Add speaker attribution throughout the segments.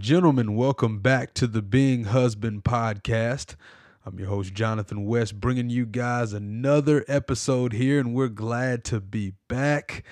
Speaker 1: Gentlemen, welcome back to the Being Husband podcast. I'm your host, Jonathan West, bringing you guys another episode here, and we're glad to be back.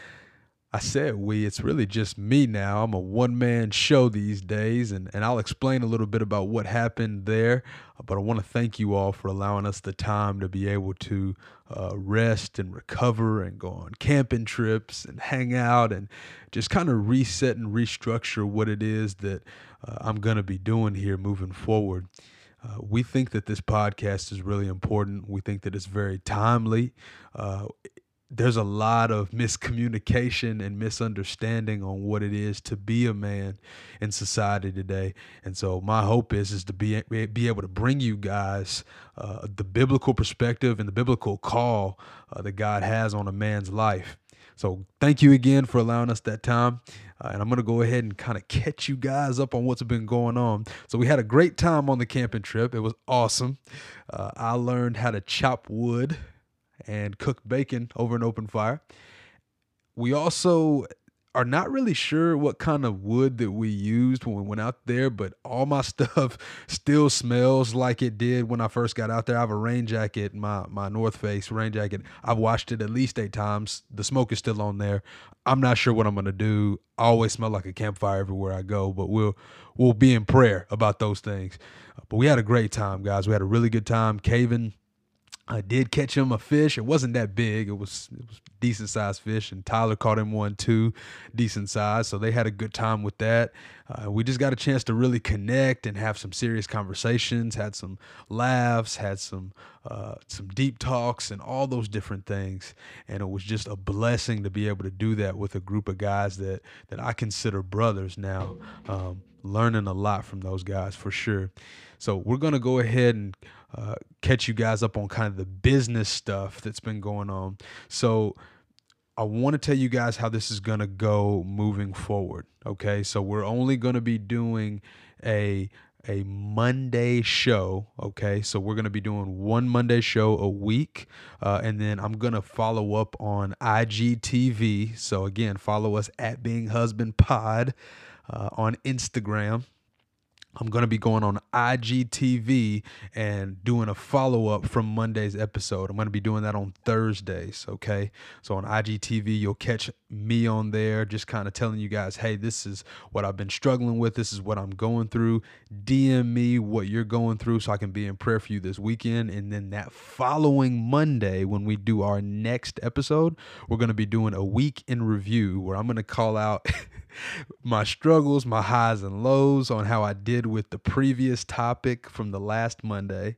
Speaker 1: I said we, it's really just me now. I'm a one man show these days, and, and I'll explain a little bit about what happened there. But I want to thank you all for allowing us the time to be able to uh, rest and recover and go on camping trips and hang out and just kind of reset and restructure what it is that uh, I'm going to be doing here moving forward. Uh, we think that this podcast is really important. We think that it's very timely. Uh, there's a lot of miscommunication and misunderstanding on what it is to be a man in society today. And so my hope is is to be be able to bring you guys uh, the biblical perspective and the biblical call uh, that god has on a man's life. So thank you again for allowing us that time. Uh, and i'm going to go ahead and kind of catch you guys up on what's been going on. So we had a great time on the camping trip. It was awesome. Uh, i learned how to chop wood and cook bacon over an open fire. We also are not really sure what kind of wood that we used when we went out there, but all my stuff still smells like it did when I first got out there. I have a rain jacket, my my North Face rain jacket. I've washed it at least eight times. The smoke is still on there. I'm not sure what I'm gonna do. I always smell like a campfire everywhere I go, but we'll we'll be in prayer about those things. But we had a great time, guys. We had a really good time caving I did catch him a fish. It wasn't that big. It was it was decent sized fish, and Tyler caught him one too, decent size. So they had a good time with that. Uh, we just got a chance to really connect and have some serious conversations. Had some laughs, had some uh, some deep talks, and all those different things. And it was just a blessing to be able to do that with a group of guys that that I consider brothers now. Um, learning a lot from those guys for sure. So we're gonna go ahead and uh, catch you guys up on kind of the business stuff that's been going on. So I want to tell you guys how this is going to go moving forward. Okay. So we're only going to be doing a a Monday show. Okay, so we're gonna be doing one Monday show a week, uh, and then I'm gonna follow up on IGTV. So again, follow us at Being Husband Pod uh, on Instagram. I'm going to be going on IGTV and doing a follow up from Monday's episode. I'm going to be doing that on Thursdays. Okay. So on IGTV, you'll catch me on there, just kind of telling you guys, hey, this is what I've been struggling with. This is what I'm going through. DM me what you're going through so I can be in prayer for you this weekend. And then that following Monday, when we do our next episode, we're going to be doing a week in review where I'm going to call out. my struggles, my highs and lows on how I did with the previous topic from the last Monday.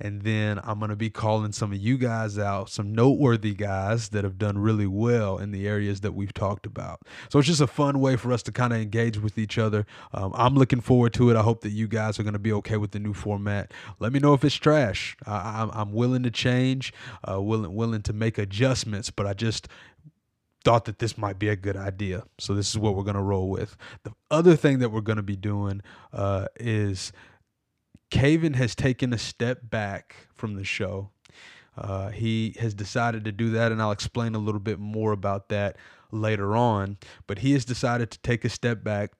Speaker 1: And then I'm going to be calling some of you guys out, some noteworthy guys that have done really well in the areas that we've talked about. So it's just a fun way for us to kind of engage with each other. Um, I'm looking forward to it. I hope that you guys are going to be okay with the new format. Let me know if it's trash. I, am willing to change, uh, willing willing to make adjustments, but I just thought that this might be a good idea. So this is what we're going to roll with. The other thing that we're going to be doing uh, is Caven has taken a step back from the show. Uh, he has decided to do that, and I'll explain a little bit more about that later on. But he has decided to take a step back.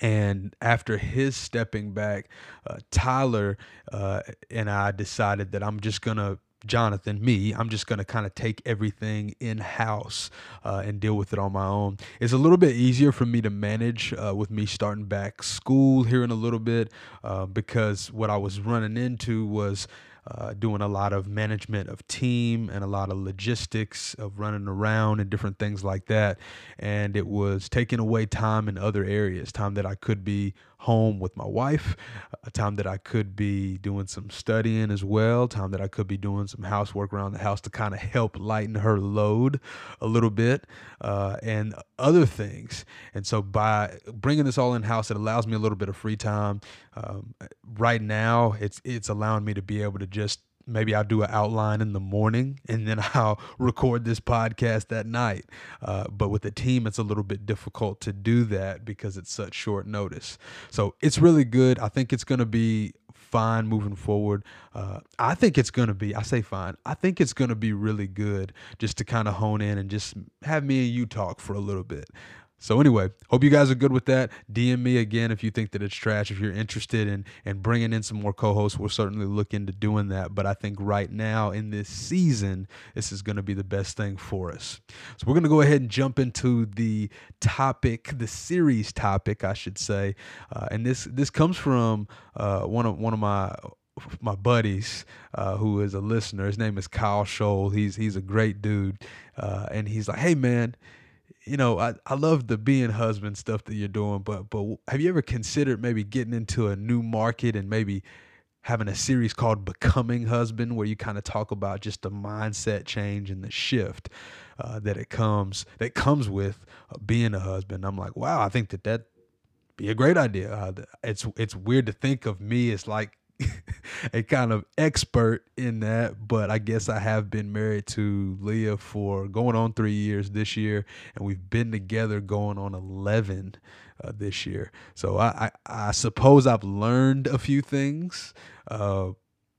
Speaker 1: And after his stepping back, uh, Tyler uh, and I decided that I'm just going to Jonathan, me, I'm just going to kind of take everything in house uh, and deal with it on my own. It's a little bit easier for me to manage uh, with me starting back school here in a little bit uh, because what I was running into was uh, doing a lot of management of team and a lot of logistics of running around and different things like that. And it was taking away time in other areas, time that I could be home with my wife, a time that I could be doing some studying as well, time that I could be doing some housework around the house to kind of help lighten her load a little bit, uh, and other things. And so by bringing this all in house, it allows me a little bit of free time. Um, right now, it's it's allowing me to be able to just maybe I'll do an outline in the morning and then I'll record this podcast that night. Uh, but with the team, it's a little bit difficult to do that because it's such short notice. So it's really good. I think it's going to be fine moving forward. Uh, I think it's going to be, I say fine, I think it's going to be really good just to kind of hone in and just have me and you talk for a little bit. So anyway, hope you guys are good with that. DM me again if you think that it's trash. If you're interested in in bringing in some more co-hosts, we'll certainly look into doing that. But I think right now in this season, this is going to be the best thing for us. So we're going to go ahead and jump into the topic, the series topic, I should say. Uh, and this this comes from uh, one of one of my my buddies uh, who is a listener. His name is Kyle Scholl. He's he's a great dude, uh, and he's like, "Hey man, you know, I, I love the being husband stuff that you're doing, but but have you ever considered maybe getting into a new market and maybe having a series called Becoming Husband, where you kind of talk about just the mindset change and the shift uh, that it comes that comes with uh, being a husband. I'm like, wow, I think that that be a great idea. Uh, it's it's weird to think of me as like a kind of expert in that, but I guess I have been married to Leah for going on three years this year, and we've been together going on 11 uh, this year. So I, I, I, suppose I've learned a few things. Uh,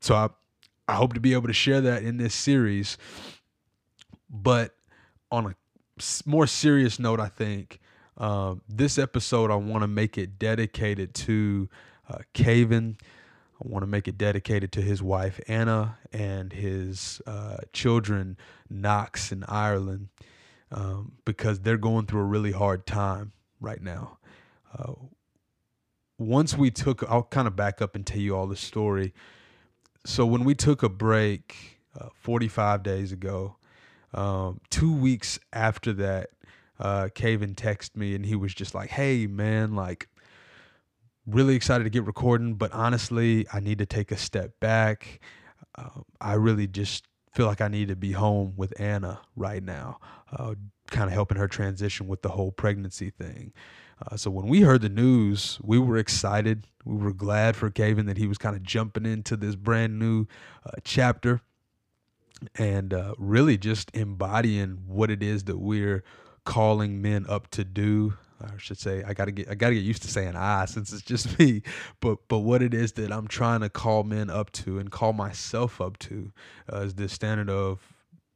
Speaker 1: so I, I hope to be able to share that in this series. But on a more serious note, I think um, this episode, I want to make it dedicated to uh, Kaven I want to make it dedicated to his wife Anna and his uh, children Knox and Ireland um, because they're going through a really hard time right now. Uh, once we took, I'll kind of back up and tell you all the story. So when we took a break uh, 45 days ago, um, two weeks after that, uh, Kaven texted me and he was just like, "Hey man, like really excited to get recording, but honestly, I need to take a step back. Uh, I really just feel like I need to be home with Anna right now, uh, kind of helping her transition with the whole pregnancy thing. Uh, so when we heard the news, we were excited. We were glad for Kaven that he was kind of jumping into this brand new uh, chapter and uh, really just embodying what it is that we're calling men up to do I should say I gotta get I gotta get used to saying I since it's just me, but but what it is that I'm trying to call men up to and call myself up to uh, is this standard of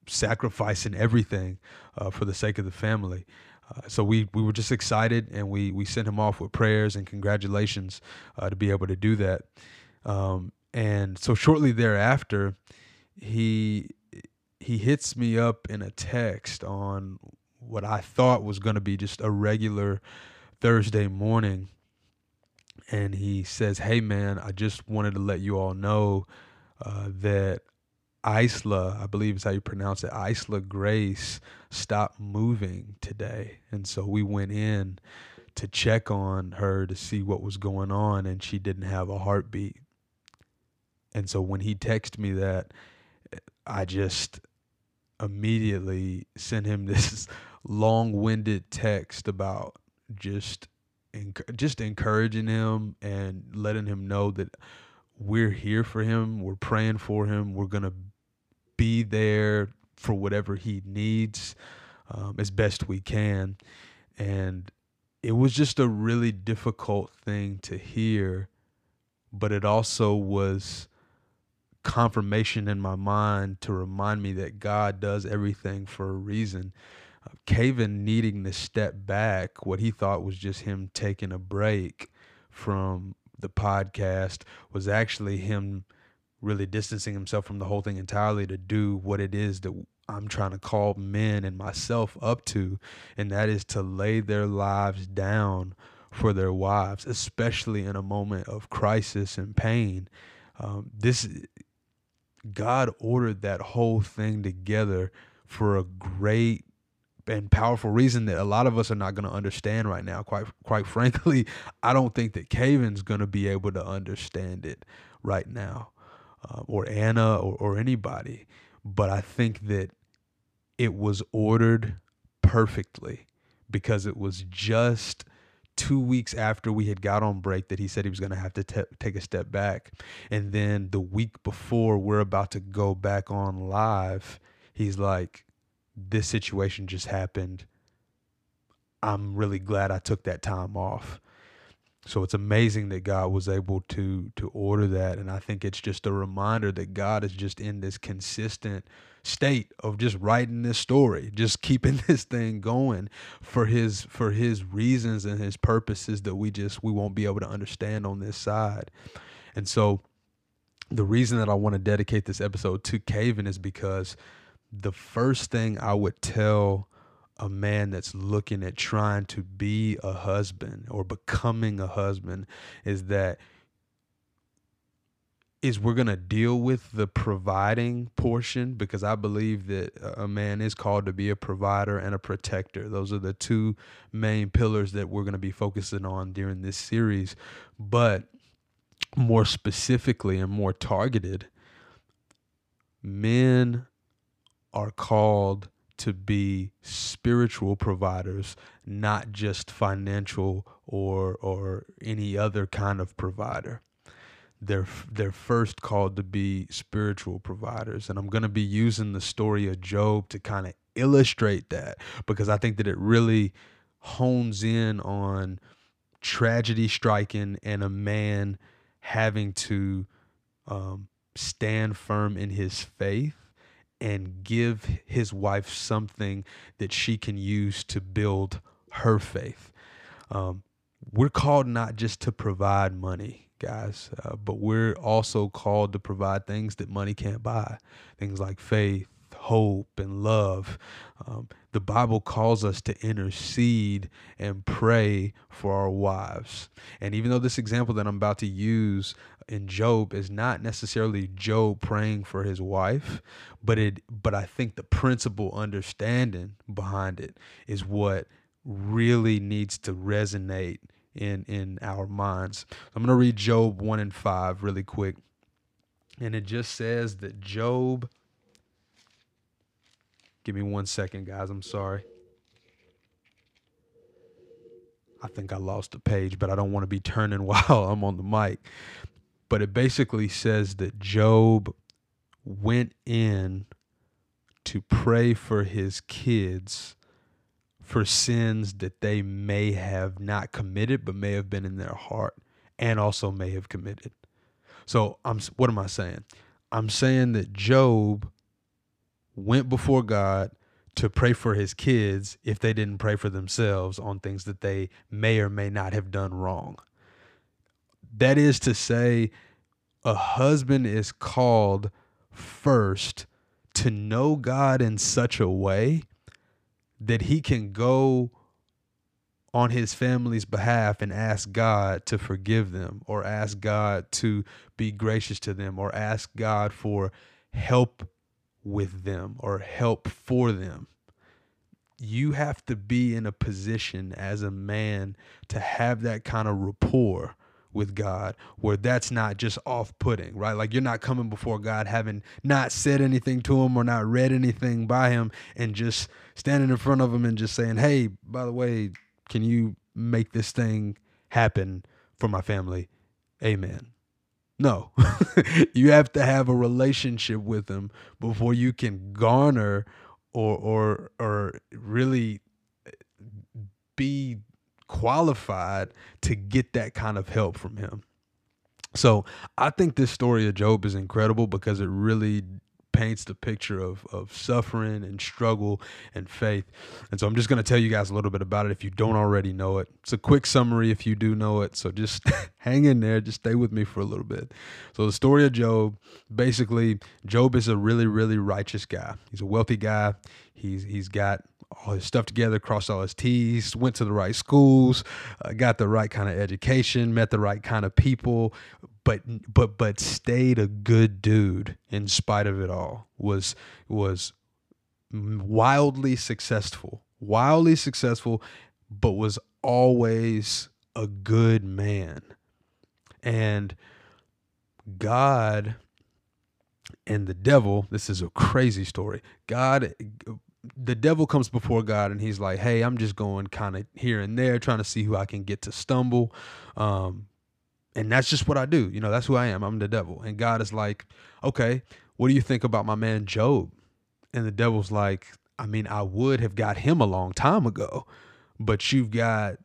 Speaker 1: sacrificing everything uh, for the sake of the family. Uh, so we we were just excited and we we sent him off with prayers and congratulations uh, to be able to do that. Um, and so shortly thereafter, he he hits me up in a text on what I thought was going to be just a regular Thursday morning. And he says, Hey, man, I just wanted to let you all know uh, that Isla, I believe is how you pronounce it, Isla Grace stopped moving today. And so we went in to check on her to see what was going on, and she didn't have a heartbeat. And so when he texted me that, I just immediately sent him this long-winded text about just just encouraging him and letting him know that we're here for him, we're praying for him, we're gonna be there for whatever he needs um, as best we can, and it was just a really difficult thing to hear, but it also was confirmation in my mind to remind me that God does everything for a reason. Kaven needing to step back, what he thought was just him taking a break from the podcast was actually him really distancing himself from the whole thing entirely to do what it is that I'm trying to call men and myself up to, and that is to lay their lives down for their wives, especially in a moment of crisis and pain. Um, this God ordered that whole thing together for a great and powerful reason that a lot of us are not going to understand right now. Quite quite frankly, I don't think that Kaven's going to be able to understand it right now, uh, or Anna, or, or anybody. But I think that it was ordered perfectly because it was just two weeks after we had got on break that he said he was going to have to te- take a step back. And then the week before we're about to go back on live, he's like, this situation just happened. I'm really glad I took that time off. so it's amazing that God was able to to order that and I think it's just a reminder that God is just in this consistent state of just writing this story, just keeping this thing going for his for his reasons and his purposes that we just we won't be able to understand on this side. And so the reason that I want to dedicate this episode to Caven is because the first thing I would tell a man that's looking at trying to be a husband or becoming a husband is that is we're going to deal with the providing portion because I believe that a man is called to be a provider and a protector. Those are the two main pillars that we're going to be focusing on during this series. But more specifically and more targeted, men are called to be spiritual providers, not just financial or or any other kind of provider. They're they're first called to be spiritual providers, and I'm going to be using the story of Job to kind of illustrate that because I think that it really hones in on tragedy striking and a man having to um, stand firm in his faith and give his wife something that she can use to build her faith. Um, we're called not just to provide money, guys, uh, but we're also called to provide things that money can't buy. Things like faith, hope, and love. Um, the Bible calls us to intercede and pray for our wives. And even though this example that I'm about to use in Job is not necessarily Job praying for his wife, but it but I think the principal understanding behind it is what really needs to resonate in in our minds. I'm going to read Job 1 and 5 really quick. And it just says that Job Give me one second, guys. I'm sorry. I think I lost the page, but I don't want to be turning while I'm on the mic but it basically says that Job went in to pray for his kids for sins that they may have not committed but may have been in their heart and also may have committed. So I'm what am I saying? I'm saying that Job went before God to pray for his kids if they didn't pray for themselves on things that they may or may not have done wrong. That is to say, a husband is called first to know God in such a way that he can go on his family's behalf and ask God to forgive them or ask God to be gracious to them or ask God for help with them or help for them. You have to be in a position as a man to have that kind of rapport with God where that's not just off putting, right? Like you're not coming before God having not said anything to him or not read anything by him and just standing in front of him and just saying, hey, by the way, can you make this thing happen for my family? Amen. No, you have to have a relationship with him before you can garner or or or really eh, be qualified to get that kind of help from him. So I think this story of Job is incredible because it really paints the picture of, of suffering and struggle and faith. And so I'm just going to tell you guys a little bit about it if you don't already know it. It's a quick summary if you do know it. So just hang in there, just stay with me for a little bit. So the story of Job, basically Job is a really really righteous guy. He's a wealthy guy. He's he's got all his stuff together, crossed all his T's, went to the right schools, uh, got the right kind of education, met the right kind of people, but but but stayed a good dude in spite of it all. Was was wildly successful, wildly successful, but was always a good man. And God and the devil, this is a crazy story. God the devil comes before God and he's like, "Hey, I'm just going kind of here and there, trying to see who I can get to stumble." Um, and that's just what I do. You know, that's who I am. I'm the devil. And God is like, "Okay, what do you think about my man Job?" And the devil's like, "I mean, I would have got him a long time ago, but you've got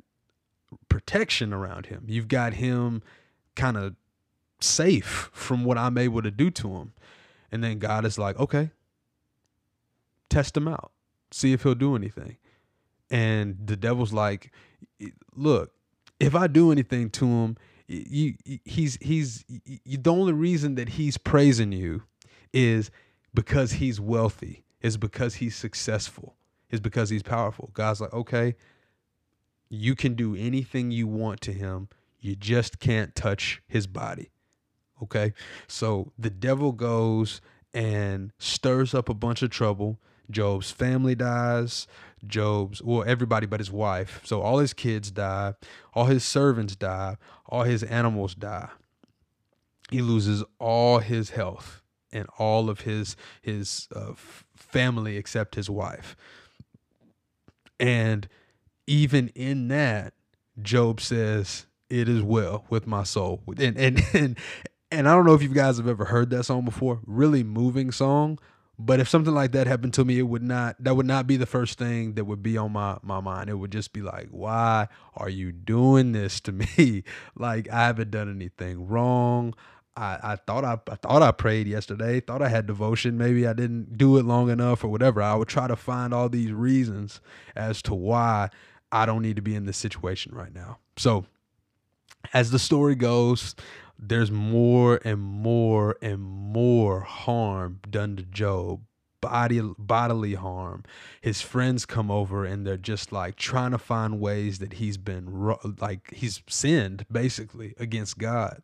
Speaker 1: protection around him. You've got him kind of safe from what I'm able to do to him. And then God is like, okay, test him out, see if he'll do anything. And the devil's like, look, if I do anything to him, you, he's he's you, the only reason that he's praising you is because he's wealthy, is because he's successful, is because he's powerful. God's like, okay, you can do anything you want to him. You just can't touch his body. Okay. So the devil goes and stirs up a bunch of trouble. Job's family dies. Job's, well, everybody but his wife. So all his kids die. All his servants die. All his animals die. He loses all his health and all of his his uh, family except his wife. And even in that, Job says, "It is well with my soul." And and and and I don't know if you guys have ever heard that song before. Really moving song. But if something like that happened to me, it would not that would not be the first thing that would be on my my mind. It would just be like, why are you doing this to me? like I haven't done anything wrong. I, I thought I, I thought I prayed yesterday, thought I had devotion. Maybe I didn't do it long enough or whatever. I would try to find all these reasons as to why I don't need to be in this situation right now. So as the story goes, there's more and more and more harm done to Job body bodily harm. His friends come over and they're just like trying to find ways that he's been like he's sinned basically against god.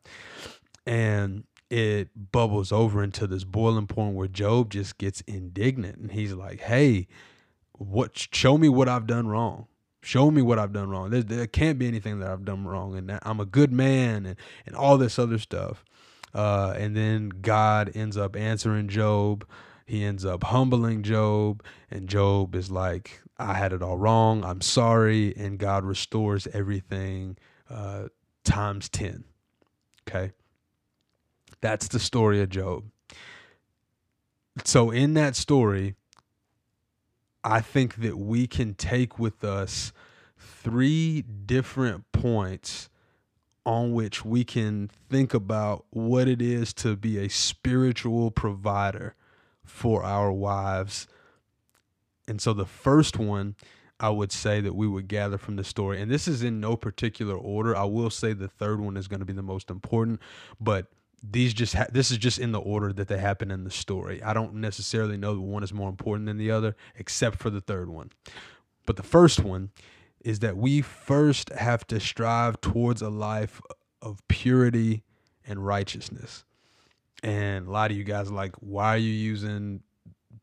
Speaker 1: And it bubbles over into this boiling point where job just gets indignant and he's like hey what show me what i've done wrong Show me what I've done wrong. There, there can't be anything that I've done wrong, and I'm a good man, and, and all this other stuff. Uh, and then God ends up answering Job. He ends up humbling Job, and Job is like, I had it all wrong. I'm sorry. And God restores everything uh, times 10. Okay. That's the story of Job. So, in that story, I think that we can take with us three different points on which we can think about what it is to be a spiritual provider for our wives. And so the first one I would say that we would gather from the story, and this is in no particular order. I will say the third one is going to be the most important, but these just ha- this is just in the order that they happen in the story. I don't necessarily know that one is more important than the other, except for the third one. But the first one is that we first have to strive towards a life of purity and righteousness. And a lot of you guys are like, why are you using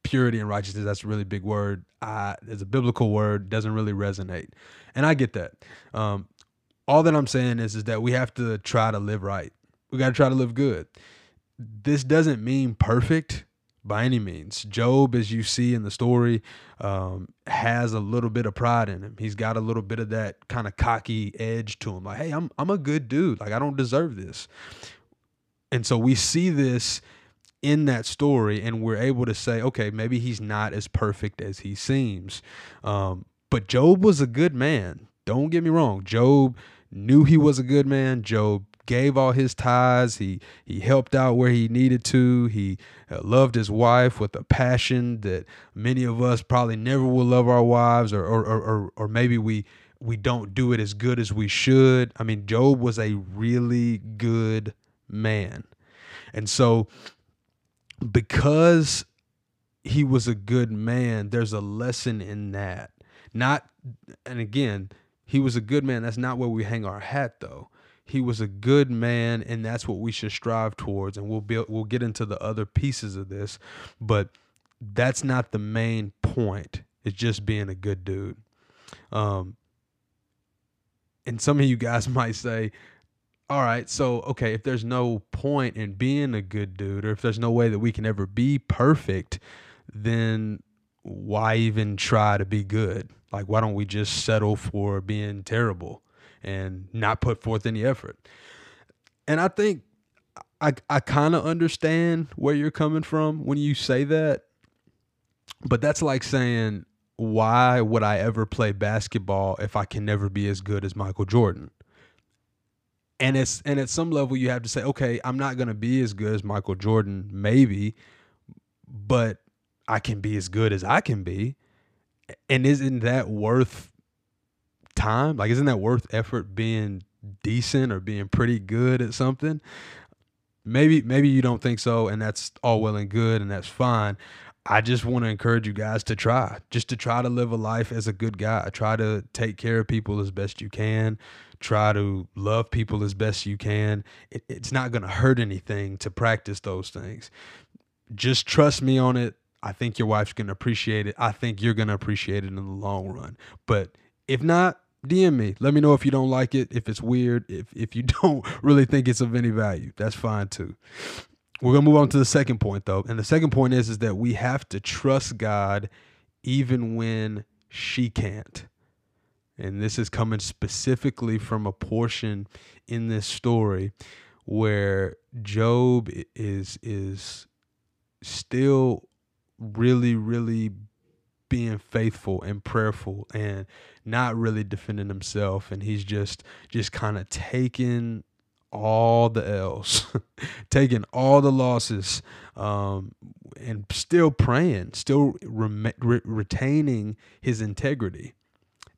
Speaker 1: purity and righteousness? That's a really big word. I, it's a biblical word, doesn't really resonate. And I get that. Um, all that I'm saying is, is that we have to try to live right we got to try to live good. This doesn't mean perfect by any means. Job, as you see in the story, um, has a little bit of pride in him. He's got a little bit of that kind of cocky edge to him. Like, hey, I'm I'm a good dude. Like, I don't deserve this. And so we see this in that story, and we're able to say, okay, maybe he's not as perfect as he seems. Um, but Job was a good man. Don't get me wrong. Job knew he was a good man. Job gave all his tithes. He he helped out where he needed to. He uh, loved his wife with a passion that many of us probably never will love our wives, or or or, or maybe we we don't do it as good as we should. I mean, Job was a really good man, and so because he was a good man, there's a lesson in that. Not, and again, he was a good man. That's not where we hang our hat, though he was a good man and that's what we should strive towards and we'll we'll get into the other pieces of this but that's not the main point. It's just being a good dude. Um and some of you guys might say all right so okay if there's no point in being a good dude or if there's no way that we can ever be perfect then why even try to be good? Like why don't we just settle for being terrible and not put forth any effort. And I think I I kind of understand where you're coming from when you say that. But that's like saying, why would I ever play basketball if I can never be as good as Michael Jordan? And it's and at some level you have to say, okay, I'm not gonna be as good as Michael Jordan, maybe, but I can be as good as I can be. And isn't that worth time? Like, isn't that worth effort being decent or being pretty good at something? Maybe maybe you don't think so, and that's all well and good, and that's fine. I just want to encourage you guys to try, just to try to live a life as a good guy. Try to take care of people as best you can. Try to love people as best you can. It, it's not going to hurt anything to practice those things. Just trust me on it. I think your wife's going to appreciate it. I think you're going to appreciate it in the long run. But if not, DM me. Let me know if you don't like it, if it's weird, if if you don't really think it's of any value. That's fine too. We're gonna move on to the second point though. And the second point is is that we have to trust God even when she can't. And this is coming specifically from a portion in this story where Job is is still really, really being faithful and prayerful and not really defending himself and he's just just kind of taking all the L's, taking all the losses, um, and still praying, still re- re- retaining his integrity.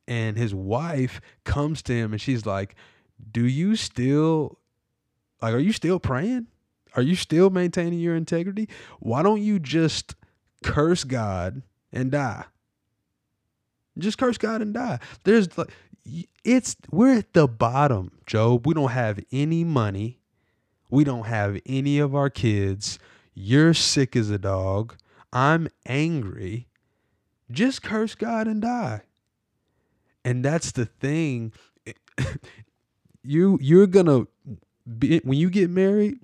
Speaker 1: And his wife comes to him and she's like, "Do you still like? Are you still praying? Are you still maintaining your integrity? Why don't you just curse God and die. Just curse God and die. There's like it's we're at the bottom, Job. We don't have any money. We don't have any of our kids. You're sick as a dog. I'm angry. Just curse God and die. And that's the thing. you you're gonna be when you get married,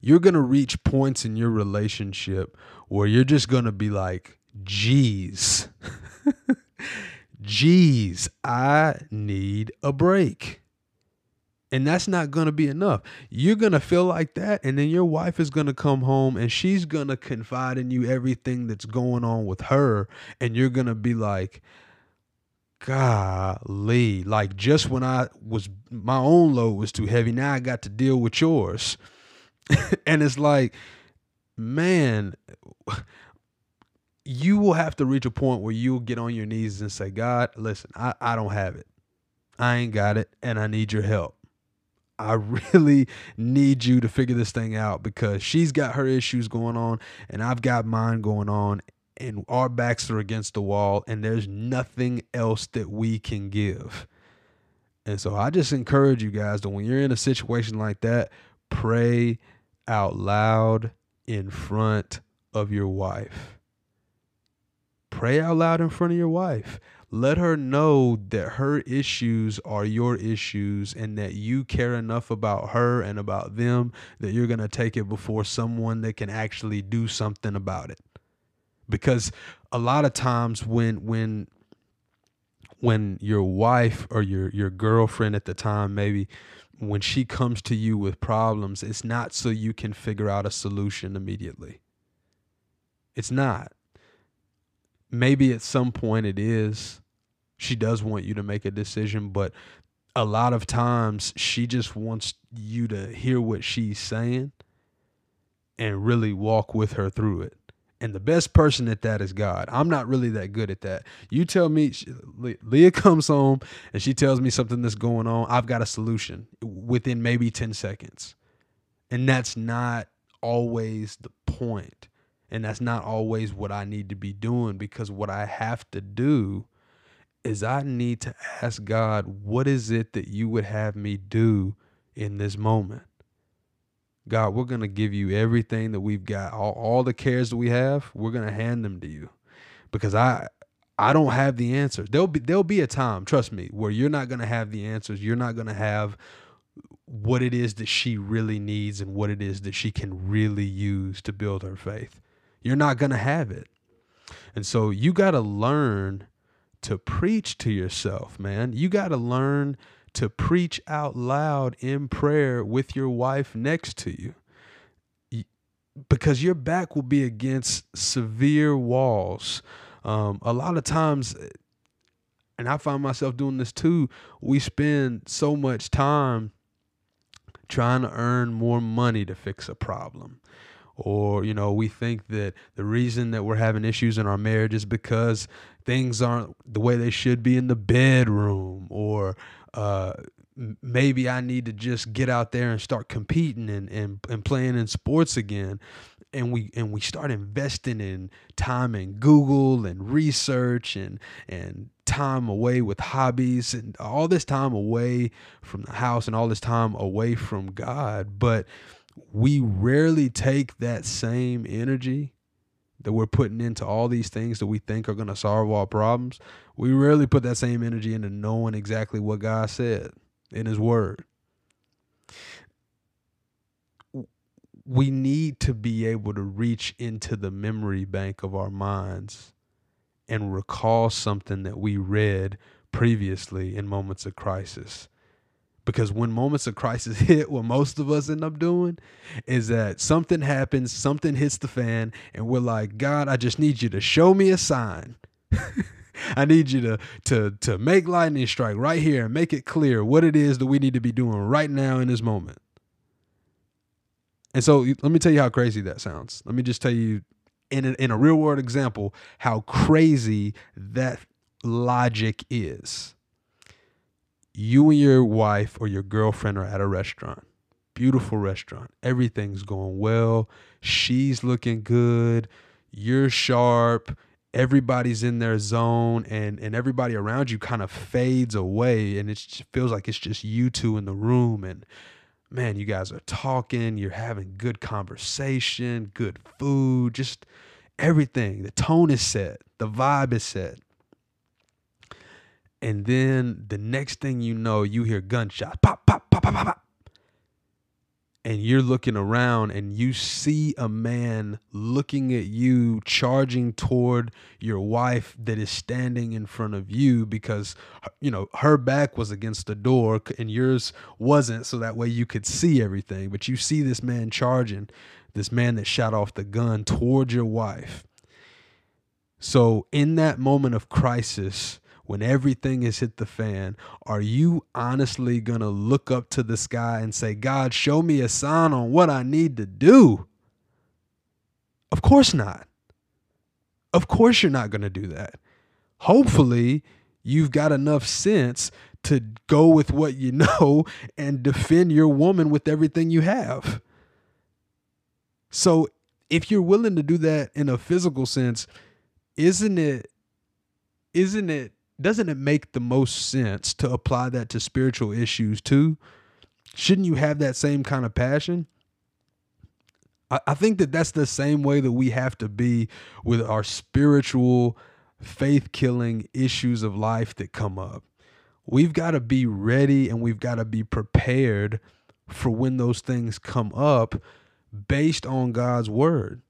Speaker 1: you're gonna reach points in your relationship where you're just gonna be like, geez, geez, I need a break. And that's not going to be enough. You're going to feel like that. And then your wife is going to come home and she's going to confide in you everything that's going on with her. And you're going to be like, golly, like just when I was, my own load was too heavy, now I got to deal with yours. and it's like, man, you will have to reach a point where you'll get on your knees and say, God, listen, I, I don't have it. I ain't got it, and I need your help. I really need you to figure this thing out because she's got her issues going on, and I've got mine going on, and our backs are against the wall, and there's nothing else that we can give. And so I just encourage you guys that when you're in a situation like that, pray out loud in front of your wife pray out loud in front of your wife. Let her know that her issues are your issues and that you care enough about her and about them that you're going to take it before someone that can actually do something about it. Because a lot of times when when when your wife or your your girlfriend at the time maybe when she comes to you with problems, it's not so you can figure out a solution immediately. It's not maybe at some point it is she does want you to make a decision but a lot of times she just wants you to hear what she's saying and really walk with her through it and the best person at that is God. I'm not really that good at that. You tell me, Leah comes home and she tells me something that's going on. I've got a solution within maybe 10 seconds. And that's not always the point. And that's not always what I need to be doing because what I have to do is I need to ask God, what is it that you would have me do in this moment? God, we're going to give you everything that we've got, all, all the cares that we have, we're going to hand them to you because I I don't have the answers. There'll be there'll be a time, trust me, where you're not going to have the answers. You're not going to have what it is that she really needs and what it is that she can really use to build her faith you're not going to have it. And so you got to learn to preach to yourself, man. You got to learn to preach out loud in prayer with your wife next to you. Because your back will be against severe walls. Um, a lot of times, and I find myself doing this too, we spend so much time trying to earn more money to fix a problem. Or, you know, we think that the reason that we're having issues in our marriage is because things aren't the way they should be in the bedroom. Or uh, maybe I need to just get out there and start competing and, and, and playing in sports again and we and we start investing in time in Google and research and and time away with hobbies and all this time away from the house and all this time away from God but we rarely take that same energy that we're putting into all these things that we think are going to solve our problems we rarely put that same energy into knowing exactly what God said in his word we need to be able to reach into the memory bank of our minds and recall something that we read previously in moments of crisis. Because when moments of crisis hit, what most of us end up doing is that something happens, something hits the fan, and we're like, God, I just need you to show me a sign. I need you to to to make lightning strike right here and make it clear what it is that we need to be doing right now in this moment. And so let me tell you how crazy that sounds. Let me just tell you in a, in a real world example how crazy that logic is. You and your wife or your girlfriend are at a restaurant. Beautiful restaurant. Everything's going well. She's looking good. You're sharp. Everybody's in their zone and and everybody around you kind of fades away and it feels like it's just you two in the room and man, you guys are talking, you're having good conversation, good food, just everything. The tone is set, the vibe is set. And then the next thing you know, you hear gunshots. Pop, pop, pop, pop, pop, pop. And you're looking around and you see a man looking at you charging toward your wife that is standing in front of you because you know her back was against the door and yours wasn't so that way you could see everything. But you see this man charging this man that shot off the gun toward your wife. So in that moment of crisis when everything has hit the fan, are you honestly going to look up to the sky and say, God, show me a sign on what I need to do? Of course not. Of course, you're not going to do that. Hopefully, you've got enough sense to go with what you know and defend your woman with everything you have. So, if you're willing to do that in a physical sense, isn't it isn't it doesn't it make the most sense to apply that to spiritual issues too? Shouldn't you have that same kind of passion? I, think that that's the same way that we have to be with our spiritual, faith killing issues of life that come up. We've got to be ready and we've got to be prepared for when those things come up based on God's word.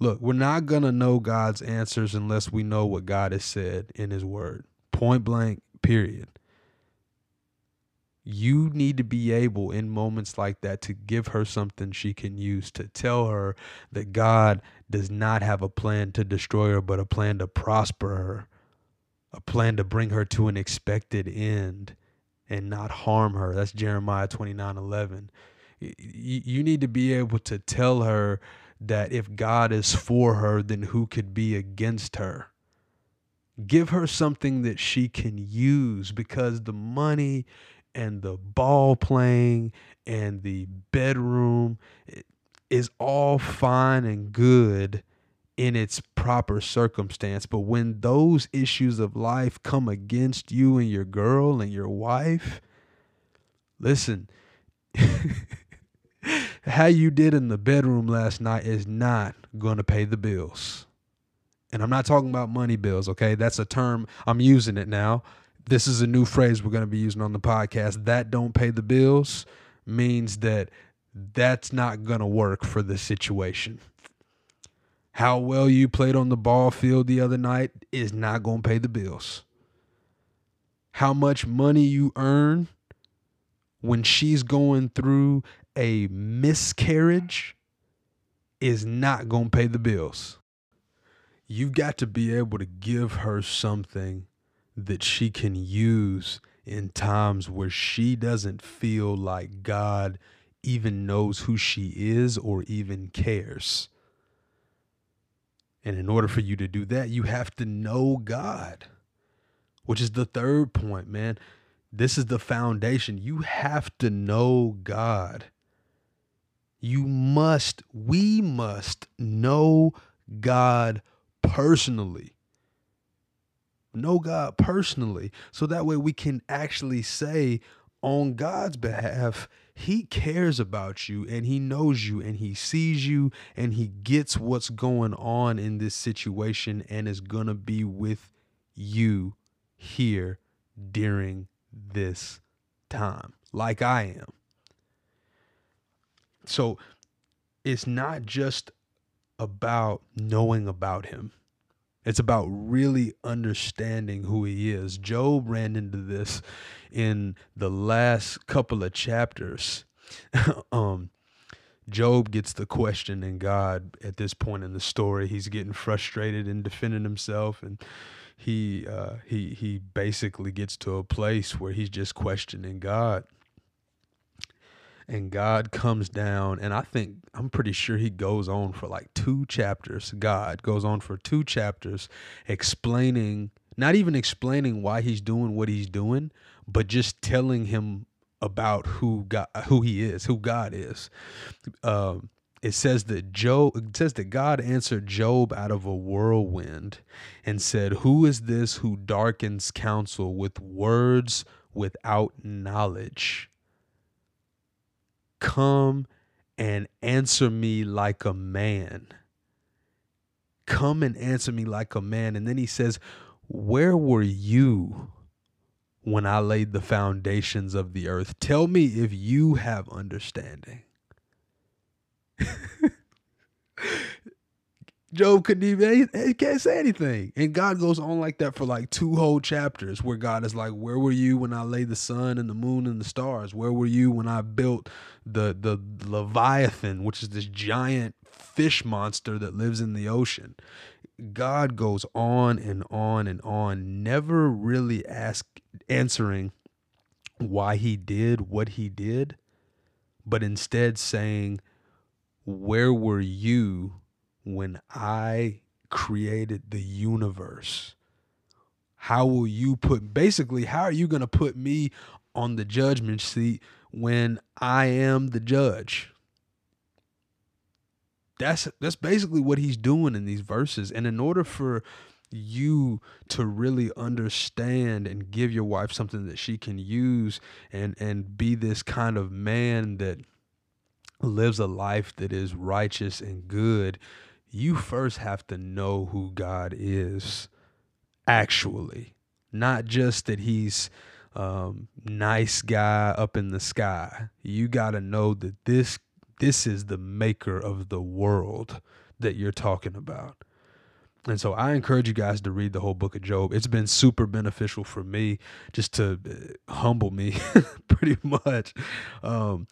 Speaker 1: Look, we're not going to know God's answers unless we know what God has said in His Word. Point blank, period. You need to be able in moments like that to give her something she can use to tell her that God does not have a plan to destroy her, but a plan to prosper her, a plan to bring her to an expected end and not harm her. That's Jeremiah 29 11. You need to be able to tell her that if God is for her, then who could be against her? Give her something that she can use because the money and the ball playing and the bedroom is all fine and good in its proper circumstance. But when those issues of life come against you and your girl and your wife, listen. how you did in the bedroom last night is not going to pay the bills. And I'm not talking about money bills, okay? That's a term, I'm using it now. This is a new phrase we're going to be using on the podcast. That don't pay the bills means that that's not going to work for the situation. How well you played on the ball field the other night is not going to pay the bills. How much money you earn when she's going through a miscarriage is not going to pay the bills. you've got to be able to give her something that she can use in times where she doesn't feel like God even knows who she is or even cares. And in order for you to do that, you have to know God, which is the third point, man. This is the foundation. You have to know God. You must, we must know God personally. Know God personally. So that way we can actually say on God's behalf, He cares about you and He knows you and He sees you and He gets what's going on in this situation and is going to be with you here during this time, like I am. So it's not just about knowing about him. It's about really understanding who he is. Job ran into this in the last couple of chapters. um, Job gets the question, and God, at this point in the story, he's getting frustrated and defending himself, and he uh, he he basically gets to a place where he's just questioning God and God comes down, and I think I'm pretty sure he goes on for like two chapters. God goes on for two chapters explaining, not even explaining why he's doing what he's doing, but just telling him about who God, who he is, who God is. Um, it says that Job it says that God answered Job out of a whirlwind and said, "Who is this who darkens counsel with words without knowledge?" Come and answer me like a man. Come and answer me like a man. And then he says, Where were you when I laid the foundations of the earth? Tell me if you have understanding. Job couldn't even he can't say anything. And God goes on like that for like two whole chapters where God is like, Where were you when I laid the sun and the moon and the stars? Where were you when I built the the Leviathan, which is this giant fish monster that lives in the ocean? God goes on and on and on, never really ask answering why he did what he did, but instead saying, Where were you when I created the universe? How will you put basically how are you going to put me on the judgment seat when I am the judge? That's that's basically what he's doing in these verses. And in order for you to really understand and give your wife something that she can use and and be this kind of man that lives a life that is righteous and good you first have to know who God is actually, not just that he's um, nice guy up in the sky. You got to know that this this is the maker of the world that you're talking about. And so I encourage you guys to read the whole book of Job. It's been super beneficial for me just to uh, humble me pretty much. Um,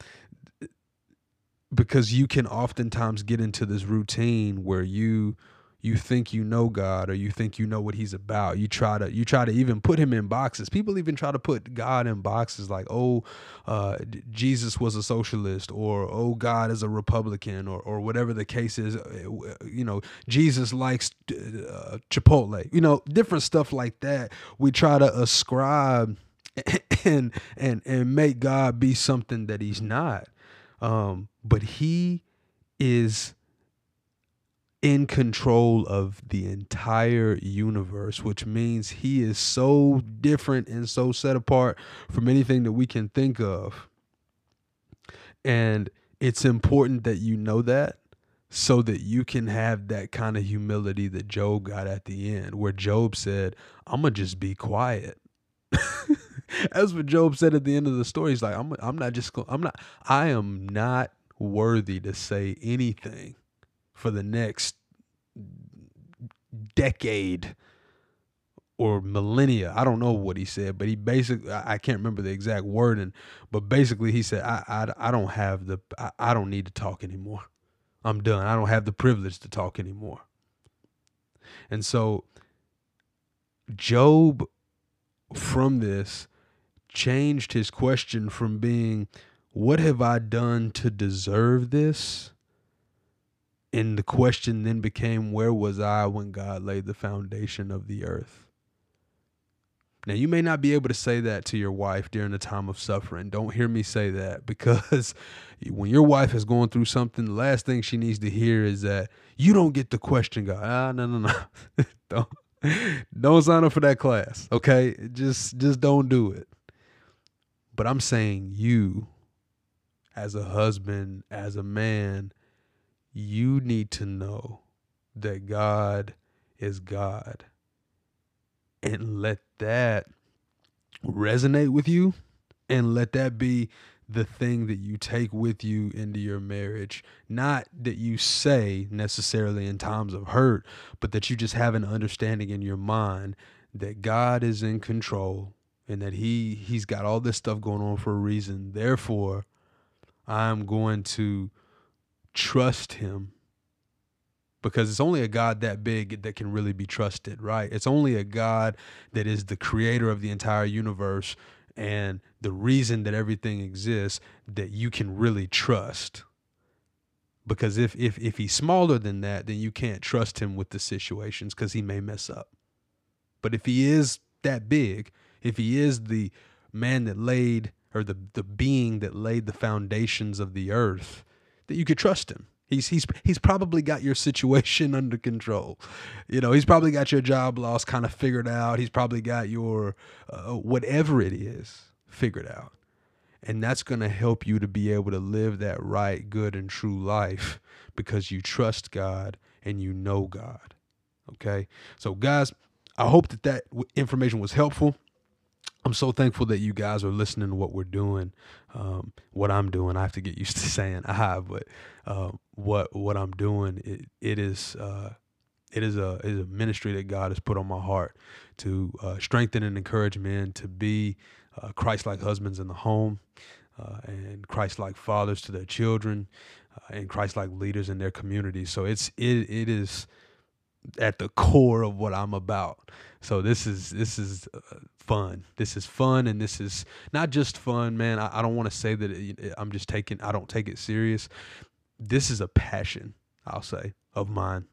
Speaker 1: because you can oftentimes get into this routine where you you think you know God or you think you know what he's about. You try to you try to even put him in boxes. People even try to put God in boxes like, "Oh, uh, Jesus was a socialist," or "Oh, God is a Republican," or or whatever the case is. Uh, you know, Jesus likes uh, Chipotle. You know, different stuff like that. We try to ascribe and and and make God be something that he's not. Um, but he is in control of the entire universe, which means he is so different and so set apart from anything that we can think of. And it's important that you know that so that you can have that kind of humility that Job got at the end, where Job said, I'm to just be quiet. That's what Job said at the end of the story. He's like, I'm, I'm not just, I'm not, I am not worthy to say anything for the next decade or millennia. I don't know what he said, but he basically I can't remember the exact wording, but basically he said I I, I don't have the I, I don't need to talk anymore. I'm done. I don't have the privilege to talk anymore. And so Job from this changed his question from being, What have I done to deserve this? And the question then became, Where was I when God laid the foundation of the earth? Now, you may not be able to say that to your wife during a time of suffering. Don't hear me say that because when your wife is going through something, the last thing she needs to hear is that you don't get to question God. Ah, no, no, no. don't don't sign up for that class. Okay. Just just don't do it. But I'm saying you, as a husband, as a man, you need to know that God is God. And let that resonate with you and let that be the thing that you take with you into your marriage. Not that you say necessarily in times of hurt, but that you just have an understanding in your mind that God is in control and that he he's got all this stuff going on for a reason. Therefore, I'm going to trust him because it's only a God that big that can really be trusted, right? It's only a God that is the creator of the entire universe and the reason that everything exists that you can really trust. Because if if if he's smaller than that, then you can't trust him with the situations because he may mess up. But if he is that big, if he is the man that laid or the the being that laid the foundations of the earth, that you could trust him. He's he's he's probably got your situation under control. You know, he's probably got your job loss kind of figured out. He's probably got your uh, whatever it is figured out. And that's going to help you to be able to live that right, good and true life because you trust God and you know God. Okay? So guys, I hope that that information was helpful. I'm so thankful that you guys are listening to what we're doing, um, what I'm doing. I have to get used to saying I, but uh, what what I'm doing, it, it is uh, it is a is a ministry that God has put on my heart to uh, strengthen and encourage men to be uh, Christ-like husbands in the home, uh, and Christ-like fathers to their children, uh, and Christ-like leaders in their communities. So it's it it is at the core of what I'm about. So this is this is uh, fun. This is fun, and this is not just fun, man. I, I don't want to say that it, I'm just taking. I don't take it serious. This is a passion, I'll say, of mine.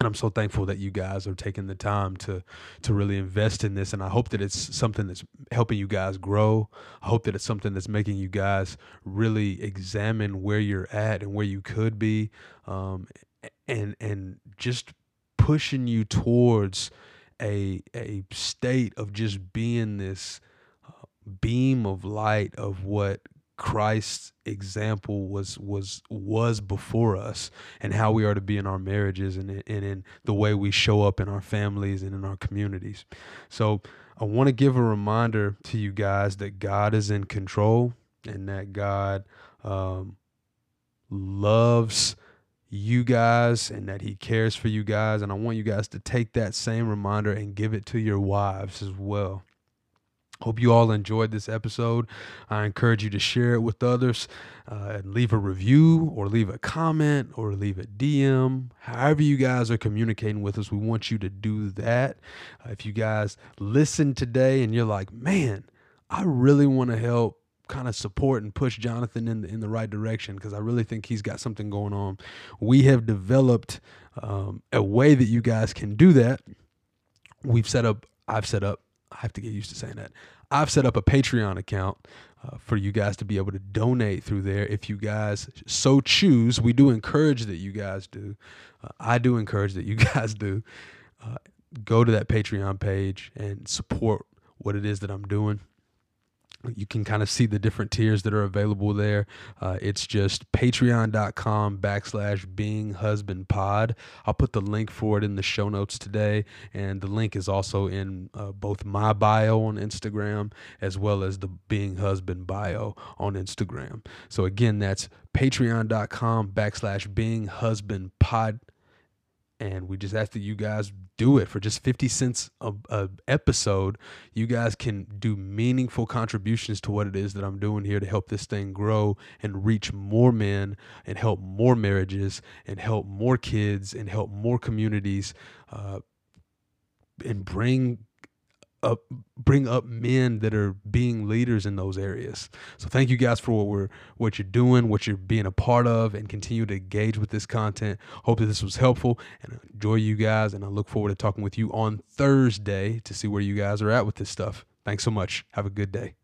Speaker 1: And I'm so thankful that you guys are taking the time to to really invest in this. And I hope that it's something that's helping you guys grow. I hope that it's something that's making you guys really examine where you're at and where you could be, um, and and just pushing you towards a a state of just being this uh, beam of light of what Christ's example was was was before us and how we are to be in our marriages and, and in the way we show up in our families and in our communities. So I want to give a reminder to you guys that God is in control and that God um, loves you guys and that he cares for you guys. And I want you guys to take that same reminder and give it to your wives as well. Hope you all enjoyed this episode. I encourage you to share it with others uh, and leave a review or leave a comment or leave a DM. However, you guys are communicating with us, we want you to do that. Uh, if you guys listen today and you're like, man, I really want to help kind of support and push Jonathan in the, in the right direction because I really think he's got something going on. We have developed um, a way that you guys can do that. We've set up, I've set up, I have to get used to saying that. I've set up a Patreon account uh, for you guys to be able to donate through there if you guys so choose. We do encourage that you guys do. Uh, I do encourage that you guys do. Uh, go to that Patreon page and support what it is that I'm doing you can kind of see the different tiers that are available there. Uh, it's just patreon.com backslash being husband pod. I'll put the link for it in the show notes today. And the link is also in uh, both my bio on Instagram as well as the being husband bio on Instagram. So again, that's patreon.com backslash being husband pod. And we just ask that you guys do it for just 50 cents a, a, episode you guys can do meaningful contributions to what it is that i'm doing here to help this thing grow and reach more men and help more marriages and help more kids and help more communities uh, and bring up bring up men that are being leaders in those areas. So thank you guys for what we're what you're doing, what you're being a part of, and continue to engage with this content. Hope that this was helpful and enjoy you guys. And I look forward to talking with you on Thursday to see where you guys are at with this stuff. Thanks so much. Have a good day.